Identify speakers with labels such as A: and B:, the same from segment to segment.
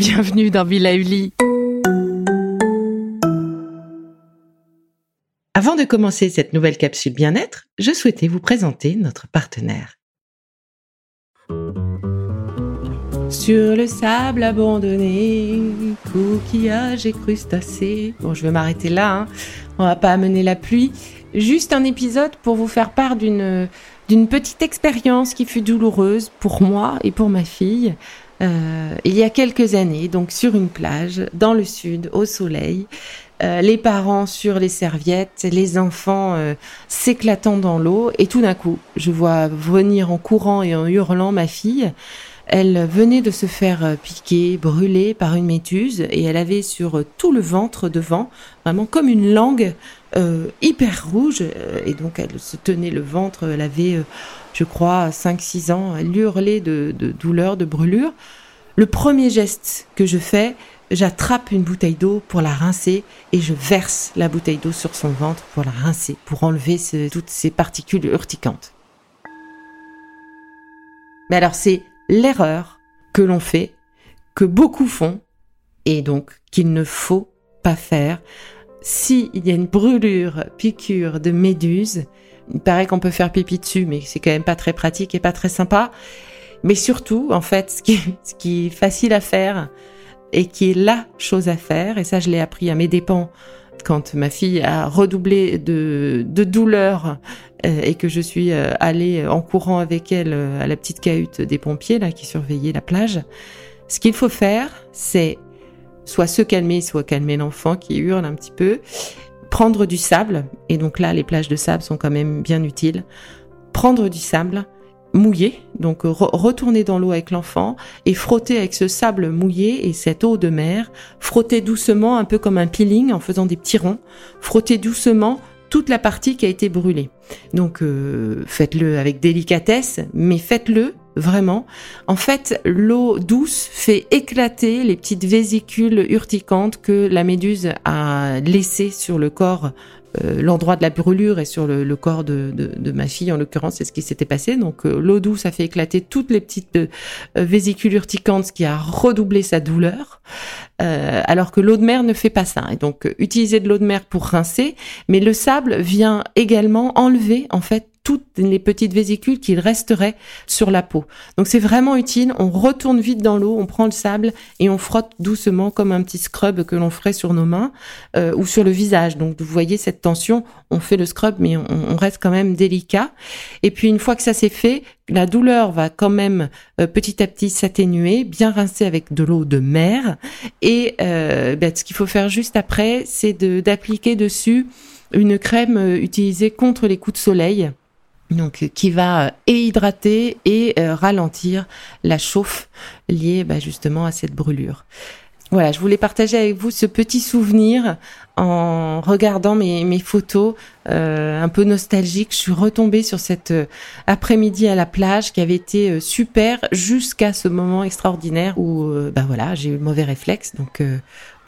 A: bienvenue dans Villa Uli. Avant de commencer cette nouvelle capsule bien-être, je souhaitais vous présenter notre partenaire. Sur le sable abandonné, coquillages et crustacés. Bon, je vais m'arrêter là, hein. on va pas amener la pluie. Juste un épisode pour vous faire part d'une d'une petite expérience qui fut douloureuse pour moi et pour ma fille. Euh, il y a quelques années, donc sur une plage dans le sud, au soleil, euh, les parents sur les serviettes, les enfants euh, s'éclatant dans l'eau, et tout d'un coup, je vois venir en courant et en hurlant ma fille. Elle venait de se faire piquer, brûler par une méduse, et elle avait sur tout le ventre devant, vraiment comme une langue euh, hyper rouge, et donc elle se tenait le ventre, elle avait, je crois, 5-6 ans, elle hurlait de, de douleur, de brûlure. Le premier geste que je fais, j'attrape une bouteille d'eau pour la rincer et je verse la bouteille d'eau sur son ventre pour la rincer, pour enlever toutes ces particules urticantes. Mais alors c'est l'erreur que l'on fait, que beaucoup font, et donc qu'il ne faut pas faire. S'il y a une brûlure, piqûre de méduse, il paraît qu'on peut faire pipi dessus, mais c'est quand même pas très pratique et pas très sympa. Mais surtout, en fait, ce qui, est facile à faire, et qui est la chose à faire. Et ça, je l'ai appris à mes dépens quand ma fille a redoublé de, de douleur et que je suis euh, allée en courant avec elle euh, à la petite cahute des pompiers là qui surveillaient la plage. Ce qu'il faut faire, c'est soit se calmer, soit calmer l'enfant qui hurle un petit peu, prendre du sable, et donc là les plages de sable sont quand même bien utiles, prendre du sable, mouillé, donc retourner dans l'eau avec l'enfant et frotter avec ce sable mouillé et cette eau de mer, frotter doucement, un peu comme un peeling en faisant des petits ronds, frotter doucement toute la partie qui a été brûlée. Donc euh, faites-le avec délicatesse, mais faites-le vraiment. En fait, l'eau douce fait éclater les petites vésicules urticantes que la méduse a laissées sur le corps euh, l'endroit de la brûlure est sur le, corps de, ma fille, en l'occurrence, c'est ce qui s'était passé. Donc euh, l'eau douce a fait éclater toutes les petites euh, vésicules urticantes, ce qui a redoublé sa douleur, alors que l'eau de mer ne fait pas ça. Et donc utiliser de l'eau de mer pour rincer, mais le sable vient également enlever en fait toutes les petites vésicules qui resteraient sur la peau. Donc c'est vraiment utile. On retourne vite dans l'eau, on prend le sable et on frotte doucement comme un petit scrub que l'on ferait sur nos mains euh, ou sur le visage. Donc vous voyez cette tension, on fait le scrub mais on, reste quand même délicat. Et puis une fois que ça s'est fait, la douleur va quand même euh, petit à petit s'atténuer, bien rincer avec de l'eau de mer. Et euh, ben, ce qu'il faut faire juste après, c'est d'appliquer dessus une crème utilisée contre les coups de soleil donc qui va euh, hydrater et euh, ralentir la chauffe liée bah, justement à cette brûlure. Voilà, je voulais partager avec vous ce petit souvenir en regardant mes, photos euh, un peu nostalgiques. Je suis retombée sur cet après-midi à la plage qui avait été super jusqu'à ce moment extraordinaire où bah voilà j'ai eu le mauvais réflexe. Donc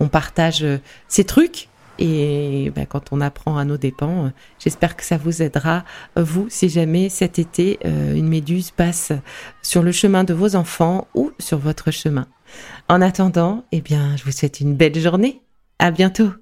A: on partage ces trucs et ben, quand on apprend à nos dépens, euh, j'espère que ça vous aidera, euh, vous, si jamais cet été, euh, une méduse passe sur le chemin de vos enfants ou sur votre chemin. En attendant, eh bien, je vous souhaite une belle journée. À bientôt.